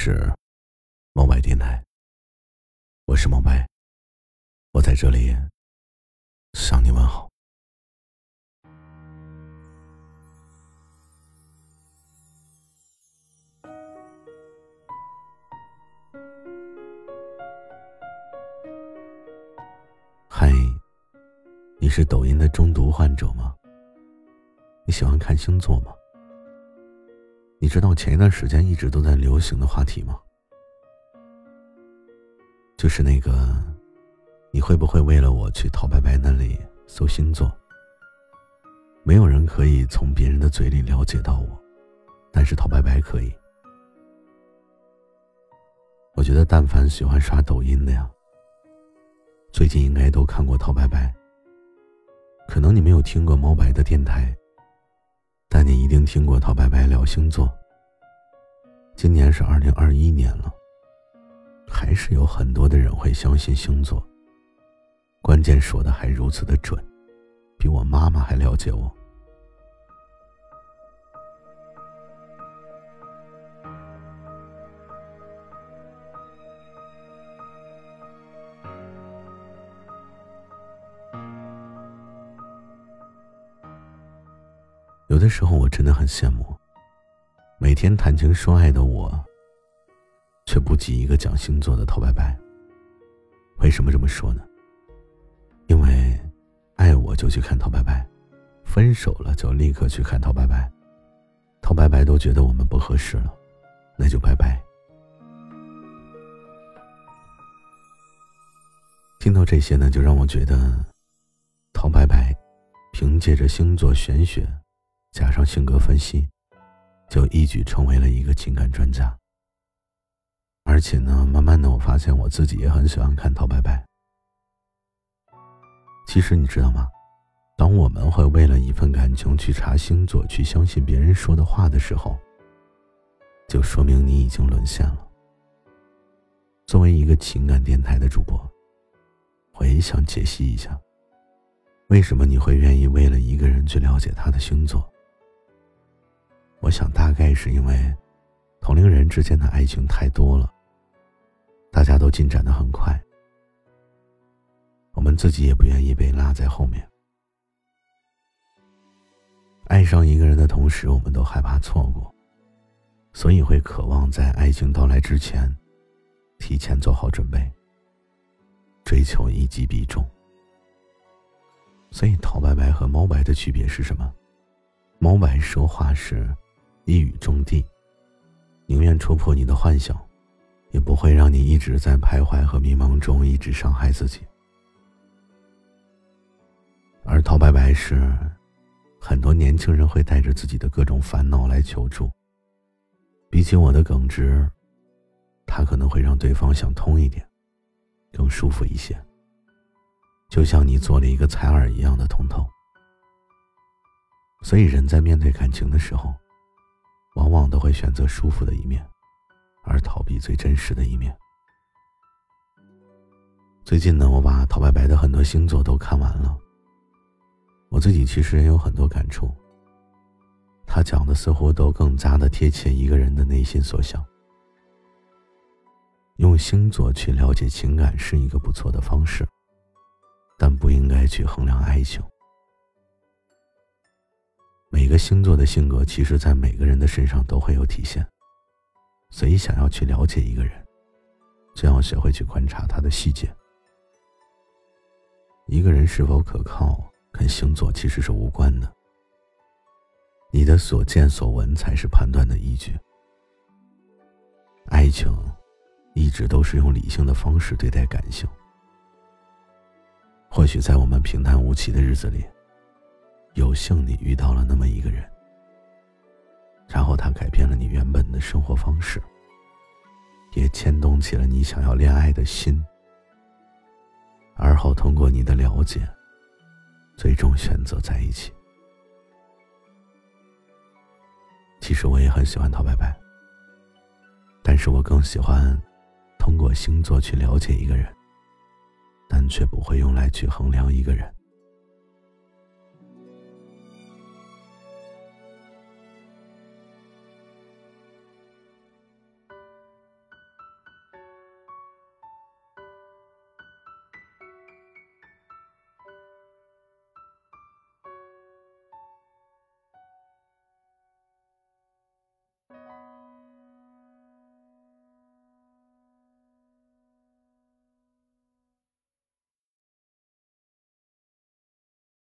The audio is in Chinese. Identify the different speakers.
Speaker 1: 是猫白电台，我是猫白，我在这里向你问好。嗨，你是抖音的中毒患者吗？你喜欢看星座吗？你知道前一段时间一直都在流行的话题吗？就是那个，你会不会为了我去陶白白那里搜星座？没有人可以从别人的嘴里了解到我，但是陶白白可以。我觉得，但凡喜欢刷抖音的呀，最近应该都看过陶白白。可能你没有听过猫白的电台。但你一定听过陶白白聊星座。今年是二零二一年了，还是有很多的人会相信星座。关键说的还如此的准，比我妈妈还了解我。有的时候我真的很羡慕，每天谈情说爱的我，却不及一个讲星座的陶白白。为什么这么说呢？因为爱我就去看陶白白，分手了就立刻去看陶白白，陶白白都觉得我们不合适了，那就拜拜。听到这些呢，就让我觉得，陶白白凭借着星座玄学。加上性格分析，就一举成为了一个情感专家。而且呢，慢慢的我发现我自己也很喜欢看陶白白。其实你知道吗？当我们会为了一份感情去查星座，去相信别人说的话的时候，就说明你已经沦陷了。作为一个情感电台的主播，我也想解析一下，为什么你会愿意为了一个人去了解他的星座。我想，大概是因为同龄人之间的爱情太多了，大家都进展的很快，我们自己也不愿意被落在后面。爱上一个人的同时，我们都害怕错过，所以会渴望在爱情到来之前，提前做好准备，追求一击必中。所以，陶白白和猫白的区别是什么？猫白说话时。一语中的，宁愿戳破你的幻想，也不会让你一直在徘徊和迷茫中一直伤害自己。而陶白白是，很多年轻人会带着自己的各种烦恼来求助。比起我的耿直，他可能会让对方想通一点，更舒服一些。就像你做了一个采耳一样的通透。所以人在面对感情的时候。往往都会选择舒服的一面，而逃避最真实的一面。最近呢，我把陶白白的很多星座都看完了，我自己其实也有很多感触。他讲的似乎都更加的贴切一个人的内心所想。用星座去了解情感是一个不错的方式，但不应该去衡量爱情。每个星座的性格，其实，在每个人的身上都会有体现。所以，想要去了解一个人，就要学会去观察他的细节。一个人是否可靠，跟星座其实是无关的。你的所见所闻才是判断的依据。爱情，一直都是用理性的方式对待感性。或许在我们平淡无奇的日子里。有幸你遇到了那么一个人，然后他改变了你原本的生活方式，也牵动起了你想要恋爱的心，而后通过你的了解，最终选择在一起。其实我也很喜欢陶白白，但是我更喜欢通过星座去了解一个人，但却不会用来去衡量一个人。